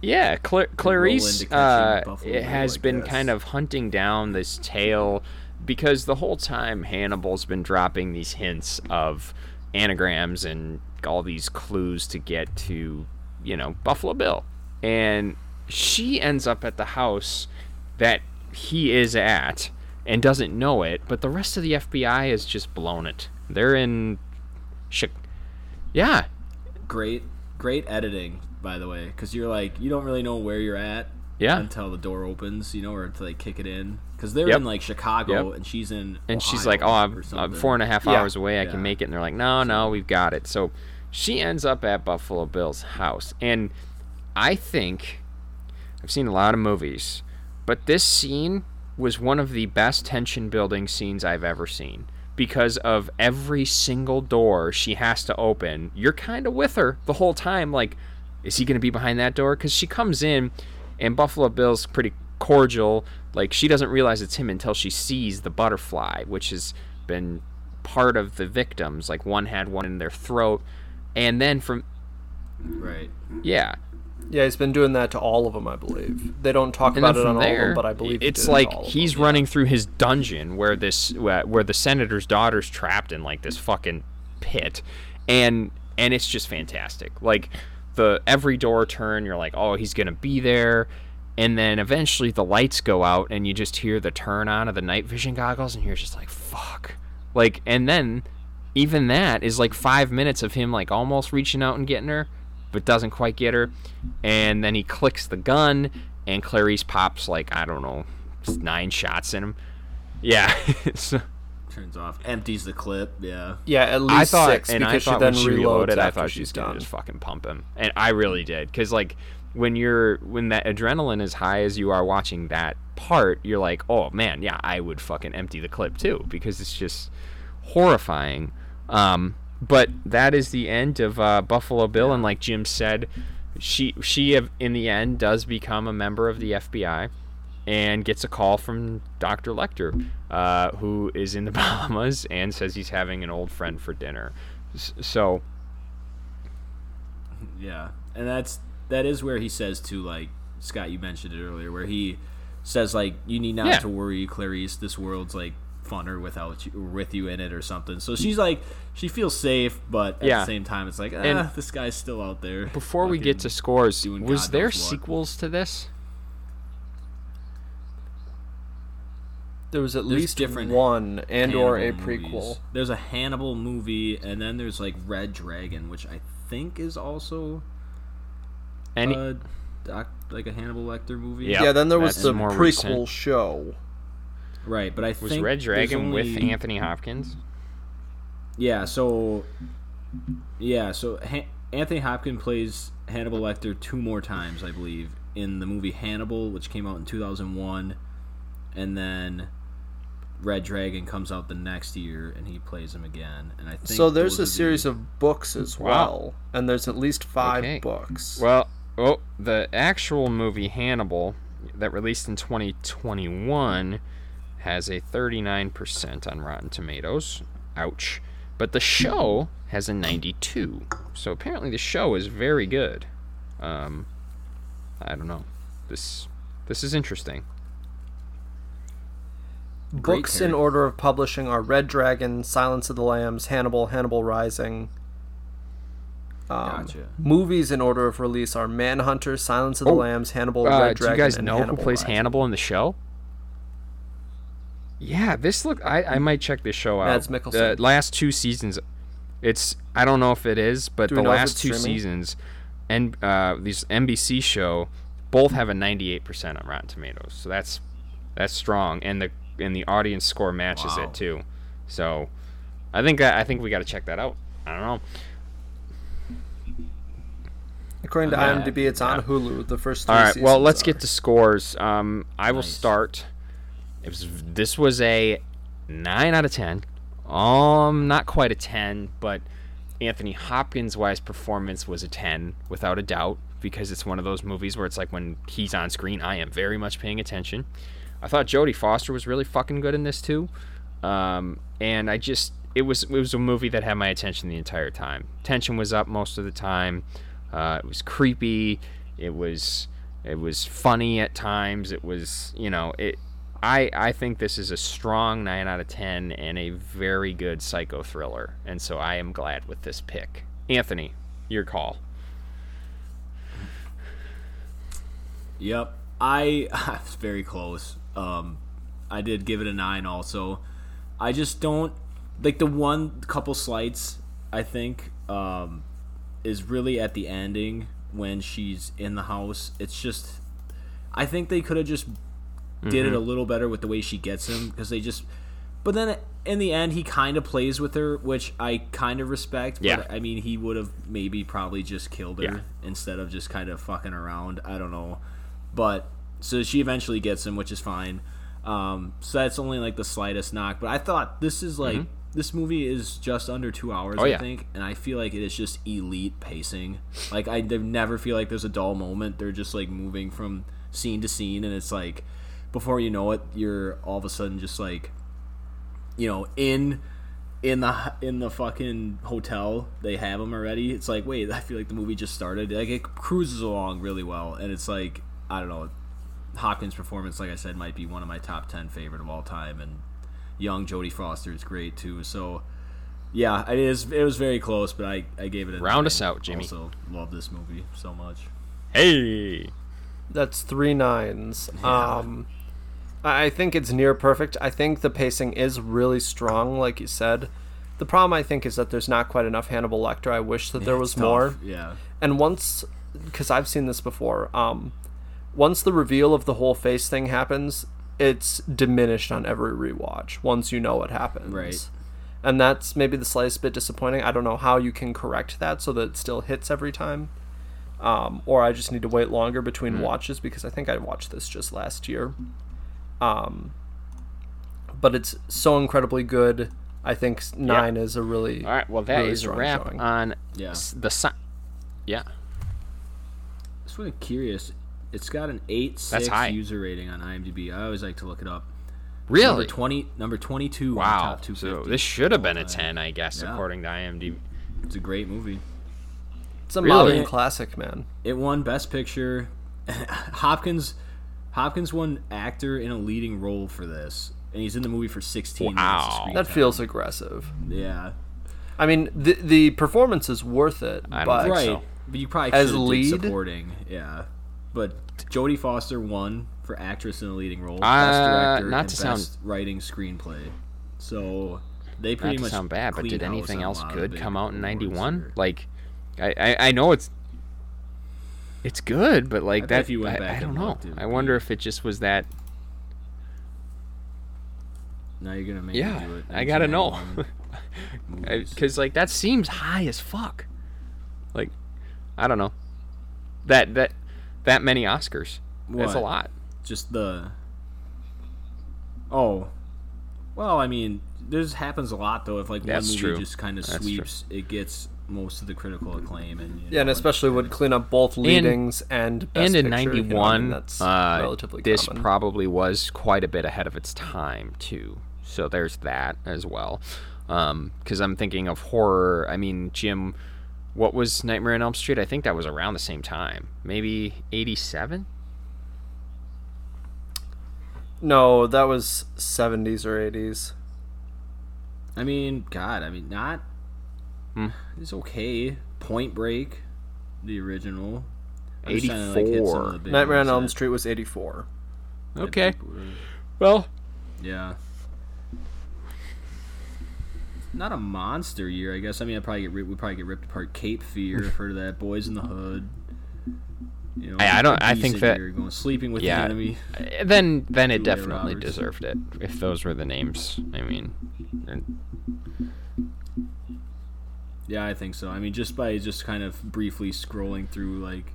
yeah, Cla- Clarice uh, it has been kind of hunting down this tale because the whole time Hannibal's been dropping these hints of anagrams and all these clues to get to you know Buffalo Bill, and she ends up at the house that he is at and doesn't know it, but the rest of the FBI has just blown it. They're in Chi- Yeah. great, great editing, by the way, because you're like you don't really know where you're at Yeah. until the door opens, you know, or to like kick it in, because they're Yep. in like Chicago Yep. and she's in And she's like, "Oh, I'm, I'm four and a half Yeah. hours away. I Yeah. can make it." And they're like, "No, no, we've got it." So she ends up at Buffalo Bill's house, and I think I've seen a lot of movies, but this scene was one of the best tension building scenes I've ever seen because of every single door she has to open. You're kind of with her the whole time, like, is he going to be behind that door? Because she comes in, and Buffalo Bill's pretty cordial. Like, she doesn't realize it's him until she sees the butterfly, which has been part of the victims. Like, one had one in their throat. And then from, right. yeah. Yeah, he's been doing that to all of them, I believe. They don't talk about it on from all of them, but I believe it's did it to like he's them. running through his dungeon where this where where the senator's daughter's trapped in like this fucking pit, and and it's just fantastic. Like the every door turn, you're like, oh, he's gonna be there, and then eventually the lights go out, and you just hear the turn on of the night vision goggles, and you're just like, fuck, like, and then even that is like five minutes of him like almost reaching out and getting her but doesn't quite get her and then he clicks the gun and clarice pops like i don't know nine shots in him Yeah. *laughs* so, Turns off, empties the clip. Yeah. Yeah, at least I thought, six and because I she thought then when she reloads reloaded, I thought she's she's gonna just fucking pump him, and I really did, because like when you're when that adrenaline is high as you are watching that part, you're like, oh man, yeah, I would fucking empty the clip too, because it's just horrifying. Um, but that is the end of uh, Buffalo Bill, and like Jim said, she she in the end does become a member of the FBI and gets a call from Dr. Lecter, uh, who is in the *laughs* Bahamas and says he's having an old friend for dinner. So, Yeah, and that's that is where he says to like Scott. You mentioned it earlier, where he says like you need not Yeah. to worry, Clarice. This world's like funner without you with you in it or something. So she's like she feels safe, but at Yeah. the same time, it's like ah, And this guy's still out there. before we get to scores, was God there knows what. sequels to this? There was at There's least different one and or a Hannibal prequel. movies. There's a Hannibal movie, and then there's like Red Dragon, which I think is also Any? uh, doc, like a Hannibal Lecter movie. Yeah. Yeah, then there was that's the prequel recent. show. Right. But I was think Red there's Dragon with Anthony Hopkins? Yeah, so yeah, so ha- Anthony Hopkins plays Hannibal Lecter two more times, I believe, in the movie Hannibal, which came out in 2001, and then Red Dragon comes out the next year, and he plays him again. And I think So there's a series the, of books as Wow. well, and there's at least five Okay. books. Well, oh, the actual movie Hannibal that released in 2021 has a 39% on Rotten Tomatoes. Ouch. But the show has a 92. So apparently the show is very good. Um, I don't know. This this is interesting. Great books in order of publishing are Red Dragon, Silence of the Lambs, Hannibal, Hannibal Rising. Um, Gotcha. Movies in order of release are Manhunter, Silence of the Oh, Lambs, Hannibal, Uh, Red do you guys know who plays Rising. Hannibal in the show? Yeah, this look. I, I might check this show out. Mads Mikkelsen. The last two seasons, it's I don't know if it is, but the last two streaming? seasons, and uh, these NBC show, both have a 98% on Rotten Tomatoes. So that's that's strong, and the and the audience score matches Wow. it too. So I think I, I think we got to check that out. I don't know. According to. IMDb, it's on Hulu. The first All right. Well, let's are. get to scores. Um, I will start. It was this was a nine out of ten. Um, not quite a ten, but Anthony Hopkins' wise performance was a ten without a doubt because it's one of those movies where it's like when he's on screen, I am very much paying attention. I thought Jodie Foster was really fucking good in this too, um, and I just it was it was a movie that had my attention the entire time. Tension was up most of the time. Uh, it was creepy. It was it was funny at times. It was you know it. I I think this is a strong nine out of ten and a very good psycho thriller, and so I am glad with this pick. Anthony, your call. Yep, I, *laughs* I was very close. Um, I did give it a nine. Also, I just don't like the one couple slights. I think um, is really at the ending when she's in the house. It's just, I think they could have just did it Mm-hmm. a little better with the way she gets him because they just. But then in the end, he kind of plays with her, which I kind of respect. But Yeah. I mean, he would have maybe probably just killed her Yeah. instead of just kind of fucking around. I don't know. But so she eventually gets him, which is fine. Um, so that's only like the slightest knock. But I thought this is like this movie is just under two hours, Mm-hmm. Oh, I yeah. think, and I feel like it is just elite pacing. Like I never feel like there's a dull moment. They're just like moving from scene to scene, and it's like before you know it, you're all of a sudden just like you know in in the in the fucking hotel they have them already it's like wait *laughs* i feel like the movie just started like it cruises along really well and it's like i don't know hopkins performance like i said might be one of my top 10 favorite of all time and young jodie foster is great too so yeah it is it was very close but i i gave it a Round nine. us out, Jimmy. also love this movie so much Hey. That's three nines. *laughs* Um, I think it's near perfect. I think the pacing is really strong, like you said. The problem I think is that there's not quite enough Hannibal Lecter. I wish that there was more. yeah And once, because I've seen this before, um, once the reveal of the whole face thing happens, it's diminished on every rewatch once you know what happens. Right. And that's maybe the slightest bit disappointing. I don't know how you can correct that so that it still hits every time. Um, or I just need to wait longer between watches because I think I watched this just last year. Um, but it's so incredibly good. I think s- nine is a really All right. Well, that is really a wrap showing. on Yeah. s- the si- Yeah. Just really curious. It's got an eight That's six user rating on IMDb. I always like to look it up. Number Really? twenty, number twenty-two. on the Wow. top So this should have been a 10, I guess, Yeah. according to IMDb. It's a great movie. It's a Really? modern classic, man. It won Best Picture. *laughs* Hopkins, Hopkins won actor in a leading role for this, and he's in the movie for sixteen minutes. Wow. screen That time. feels aggressive. yeah, I mean, the the performance is worth it, I don't but think right. so. But you probably As should lead? supporting. Yeah, but Jodie Foster won for actress in a leading role, Uh, best director, not and to sound- best writing screenplay. So they pretty Not to much sound bad, but did anything else good come out in '91? Like, I, I I know it's it's good, but like bet that if you went I, back I don't know. I wonder be- if it just was that. Now you're gonna make Yeah, me do it. I gotta know. Because *laughs* like that seems high as fuck. Like, I don't know. That that that many Oscars. That's a lot. just the oh well i mean this happens a lot though if like That's one movie true. just kind of true. sweeps it gets most of the critical acclaim and you yeah, and know, especially would clean up both leadings and best and in picture, you know, I mean, '91, that's uh, relatively this common. probably was quite a bit ahead of its time too. So there's that as well. Because I'm thinking of horror. I mean, Jim, what was Nightmare on Elm Street? I think that was around the same time. Maybe '87. no, that was 70s or 80s. i mean god i mean not Hmm. it's okay point break the original I'm just trying to, like, hit some of the 84. big Nightmare on Elm Street was 84. Okay. Well, yeah not a monster year, I guess. I mean, I probably get ripped, we probably get ripped apart. Cape Fear, heard of that? Boyz n the Hood. You know, I- I don't- I think decent that- year, going sleeping with yeah. the enemy. Uh, Then then it Julia definitely Roberts. deserved it. If those were the names, I mean, and- Yeah, I think so. I mean, just by just kind of briefly scrolling through like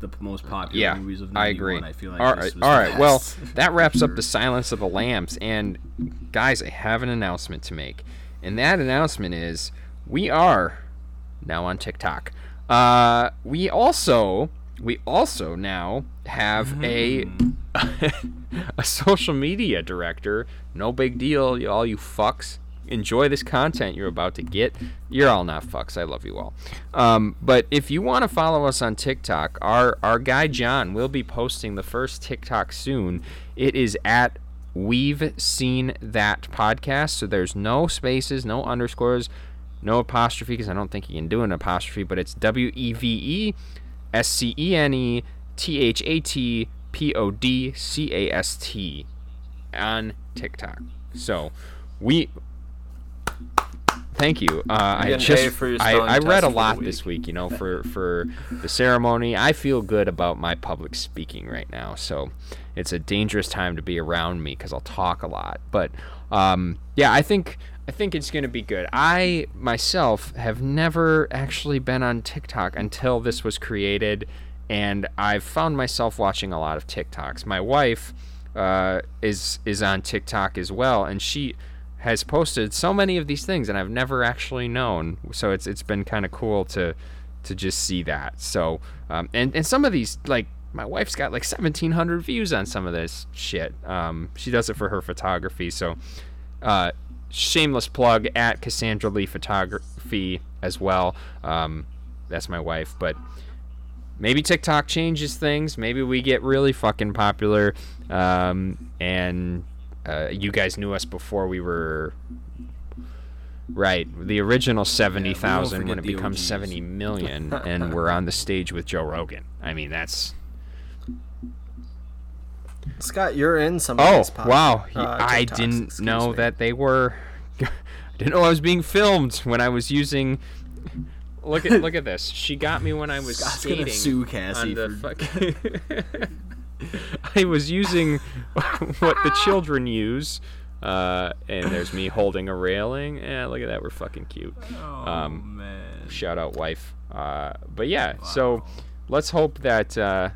the most popular yeah, movies of I 91, agree. I feel like all this right, was all right. Well, *laughs* that wraps up the Silence of the Lambs. And guys, I have an announcement to make, and that announcement is we are now on TikTok. Uh, we also we also now have a *laughs* a social media director. No big deal, all you fucks. Enjoy this content you're about to get. You're all not fucks. I love you all. Um, but if you want to follow us on TikTok, our our guy John will be posting the first TikTok soon. It is at We've Seen That podcast. So there's no spaces, no underscores, no apostrophe because I don't think you can do an apostrophe. But it's W E V E S C E N E T H A T P O D C A S T on TikTok. So we thank you. Uh, I just I, I read a lot week. this week. You know, for for the ceremony, I feel good about my public speaking right now. So it's a dangerous time to be around me because I'll talk a lot. But um, yeah, I think I think it's gonna be good. I myself have never actually been on TikTok until this was created, and I've found myself watching a lot of TikToks. My wife uh, is is on TikTok as well, and she has posted so many of these things, and I've never actually known. So it's it's been kind of cool to to just see that. So um, and and some of these like my wife's got like 1700 views on some of this shit. Um, she does it for her photography. So uh, shameless plug at Cassandra Lee Photography as well. Um, that's my wife, but maybe TikTok changes things. Maybe we get really fucking popular, um, and uh, you guys knew us before we were. Right, the original seventy thousand when it becomes OGs. seventy million, *laughs* and we're on the stage with Joe Rogan. I mean, that's Scott, you're in some of oh these pod- wow! uh, I didn't excuse know me. that they were. *laughs* I didn't know I was being filmed when I was using. Look at look at this. She got me when I was Scott's skating. gonna sue Cassie on the for fucking- *laughs* *laughs* I was using *laughs* what the children use, uh, and there's me holding a railing. Yeah, look at that. We're fucking cute. Oh Um, man. Shout out, wife. Uh, but yeah, so let's hope that uh,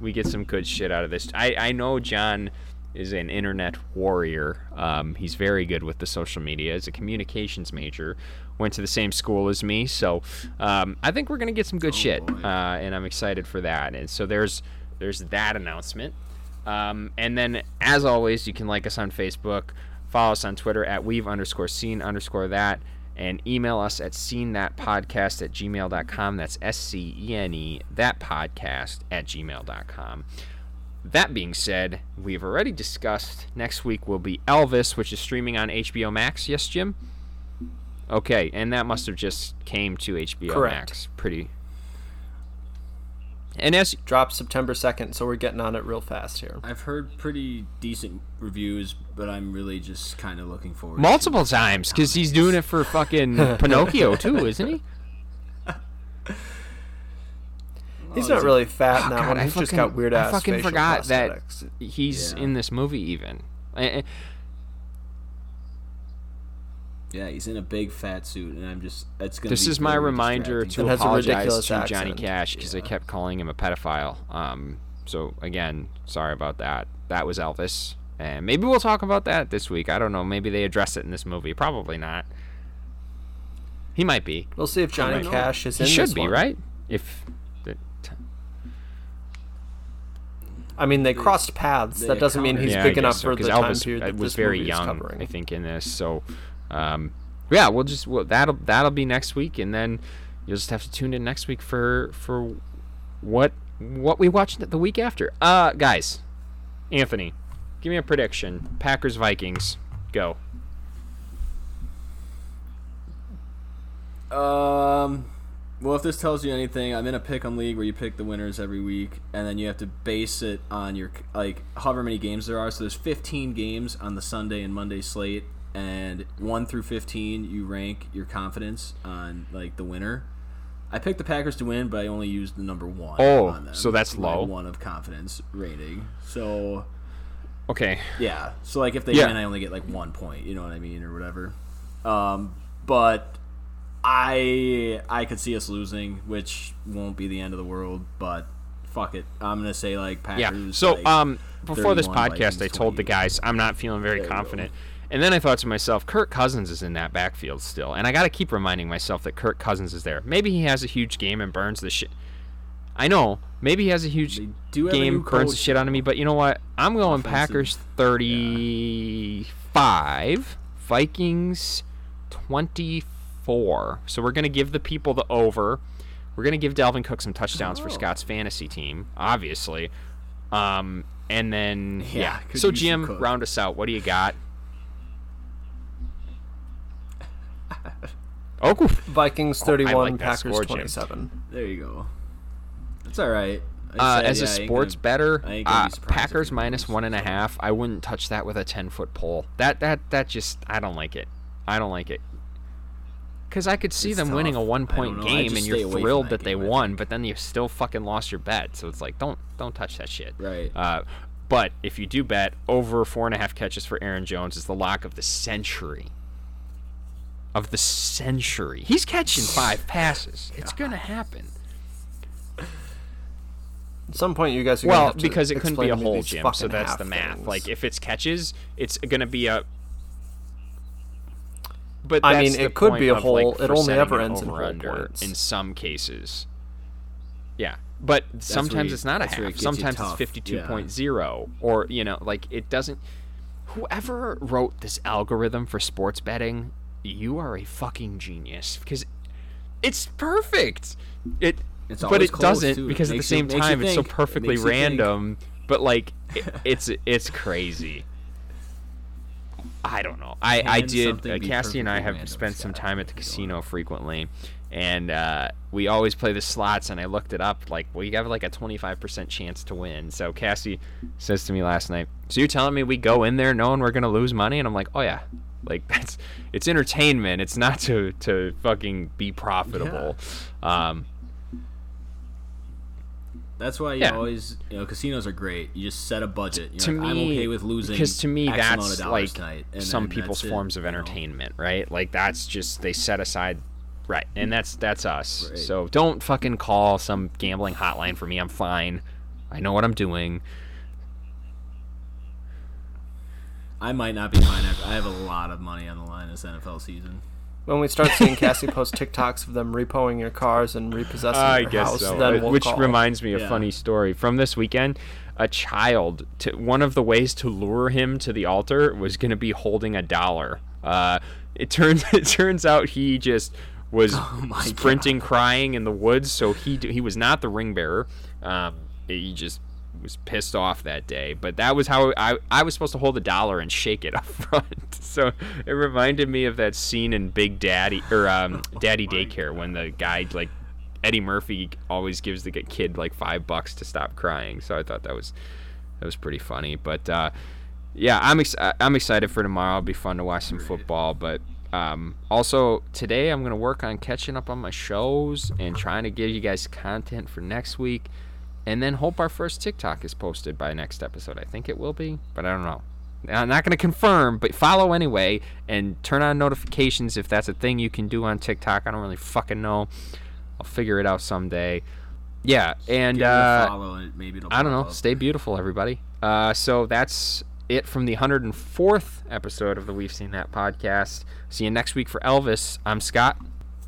we get some good shit out of this. I, I know John is an internet warrior. Um, he's very good with the social media. As a communications major, went to the same school as me, so um, I think we're gonna get some good shit, uh, and I'm excited for that. And so there's there's that announcement. Um, and then, as always, you can like us on Facebook, follow us on Twitter at weave underscore scene underscore that, and email us at scene that podcast at gmail.com. That's S C E N E, that podcast at gmail.com. That being said, we've already discussed next week will be Elvis, which is streaming on HBO Max. Yes, Jim? Okay, and that must have just came to HBO Correct. Max pretty. And as Drops September 2nd, so we're getting on it real fast here. I've heard pretty decent reviews, but I'm really just kind of looking forward. multiple to times because he's doing it for fucking *laughs* Pinocchio too, isn't he? *laughs* He's Oh, not is it- really fat in Oh, that God, one. I just got weird ass I fucking facial forgot that he's Yeah. in this movie even. Yeah, he's in a big fat suit, and I'm just. It's gonna. Be this be is my very reminder to And has apologize ridiculous to Johnny. Cash because I kept calling him a pedophile. Um, so again, sorry about that. That was Elvis, and maybe we'll talk about that this week. I don't know. Maybe they address it in this movie. Probably not. He might be. We'll see if Johnny know. Cash is He in should this be one. right. If the t- I mean, they crossed paths. they That doesn't mean he's yeah, big enough guess so, for 'cause the time Elvis period uh, that was this very young, covering. I think, in this. So, um, yeah, we'll just we'll, that'll that'll be next week, and then you'll just have to tune in next week for for what what we watched the week after. Uh, guys, Anthony, give me a prediction. Packers Vikings, go. Um. Well, if this tells you anything, I'm in a pick 'em league where you pick the winners every week, and then you have to base it on your like however many games there are. So there's 15 games on the Sunday and Monday slate, and one through 15 you rank your confidence on like the winner. I picked the Packers to win, but I only used the number one. Oh, on them, so that's low. One of confidence rating. So Okay. yeah. So like if they Yeah. win, I only get like one point. You know what I mean, or whatever. Um, but I I could see us losing, which won't be the end of the world. But fuck it, I'm gonna say like Packers. Yeah. So like, um, before this podcast, I told the guys I'm not feeling very you go. And then I thought to myself, Kirk Cousins is in that backfield still, and I got to keep reminding myself that Kirk Cousins is there. Maybe he has a huge game and burns the shit. I know. Maybe he has a huge do have a game, burns the shit out of me. But you know what? I'm going Offensive. Packers 35, Vikings 24. So we're gonna give the people the over. We're gonna give Dalvin Cook some touchdowns for Oh. Scott's fantasy team, obviously. Um, and then yeah. Yeah, So Jim, round us out. What do you got? Oh, cool. Vikings I 31, like Packers score, Jim. 27. There you go. That's all right. Uh, said, as yeah, a I ain't sports gonna- better, I ain't gonna uh, be surprised if Packers he minus loses. one and a half. I wouldn't touch that with a ten foot pole. That that that just I don't like it. I don't like it. Because I could see It's them winning a one point game, and you're thrilled that that they game, I won, but then you still fucking lost your bet. So it's like don't don't touch that shit. Right. Uh, but if you do bet over four and a half catches for Aaron Jones is the lock of the century. Of the century, he's catching five passes. It's gonna happen. At some point, you guys are Well, to because it couldn't be a whole gym, so that's the math. things. Like if it's catches, it's gonna be a. But I mean, it could be a whole- Like, it only ever ends in whole points. in some cases. Yeah, but sometimes you- it's not a that's half. Sometimes it's 52.0 or you know, like it doesn't. Whoever wrote this algorithm for sports betting, you are a fucking genius because it's perfect. It It's but it doesn't too. It because at the same you time it's so. It perfectly think. random. But like, it, *laughs* it's it's crazy. I don't know. I I did. Uh, Cassie and I have spent some time at the casino frequently, and uh, we always play the slots. And I looked it up. Like, you have like a twenty five percent chance to win. So Cassie says to me last night, "So you're telling me we go in there knowing we're gonna lose money?" And I'm like, "Oh yeah." Like *laughs* that's it's entertainment. It's not to to fucking be profitable. Um, That's why you Yeah. always, you know, casinos are great. You just set a budget. You're to like, me, I'm okay with losing because to me X that's like tonight, some people's that's it, forms of you know? entertainment, right? Like that's just they set aside, right? And that's that's us. Right. So don't fucking call some gambling hotline for me. I'm fine. I know what I'm doing. I might not be fine. After, I have a lot of money on the line this NFL season. When we start seeing Cassie post TikToks of them repoing your cars and repossessing I your guess house, so. then we'll Which call. reminds me of a Yeah. funny story from this weekend. A child, to, one of the ways to lure him to the altar was going to be holding a dollar. Uh, it turns *laughs* it turns out he just was *laughs* Oh my sprinting, crying in the woods. So he he was not the ring bearer. Um, he just was pissed off that day. But that was how I I was supposed to hold a dollar and shake it *laughs* up front. So it reminded me of that scene in Big Daddy or um, Daddy Daycare when the guy like Eddie Murphy always gives the kid like five bucks to stop crying. So I thought that was that was pretty funny. But uh, yeah, I'm ex- I'm excited for tomorrow. It'll be fun to watch some football. But um, also today I'm gonna work on catching up on my shows and trying to give you guys content for next week. And then hope our first TikTok is posted by next episode. I think it will be, but I don't know. I'm not going to confirm, but follow anyway and turn on notifications if that's a thing you can do on TikTok. I don't really fucking know. I'll figure it out someday. Yeah, and Give it uh, follow and maybe it'll I don't know. up. Stay beautiful, everybody. Uh, so that's it from the 104th episode of the We've Seen That podcast. See you next week for Elvis. I'm Scott.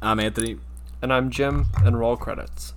I'm Anthony. And I'm Jim, and roll credits.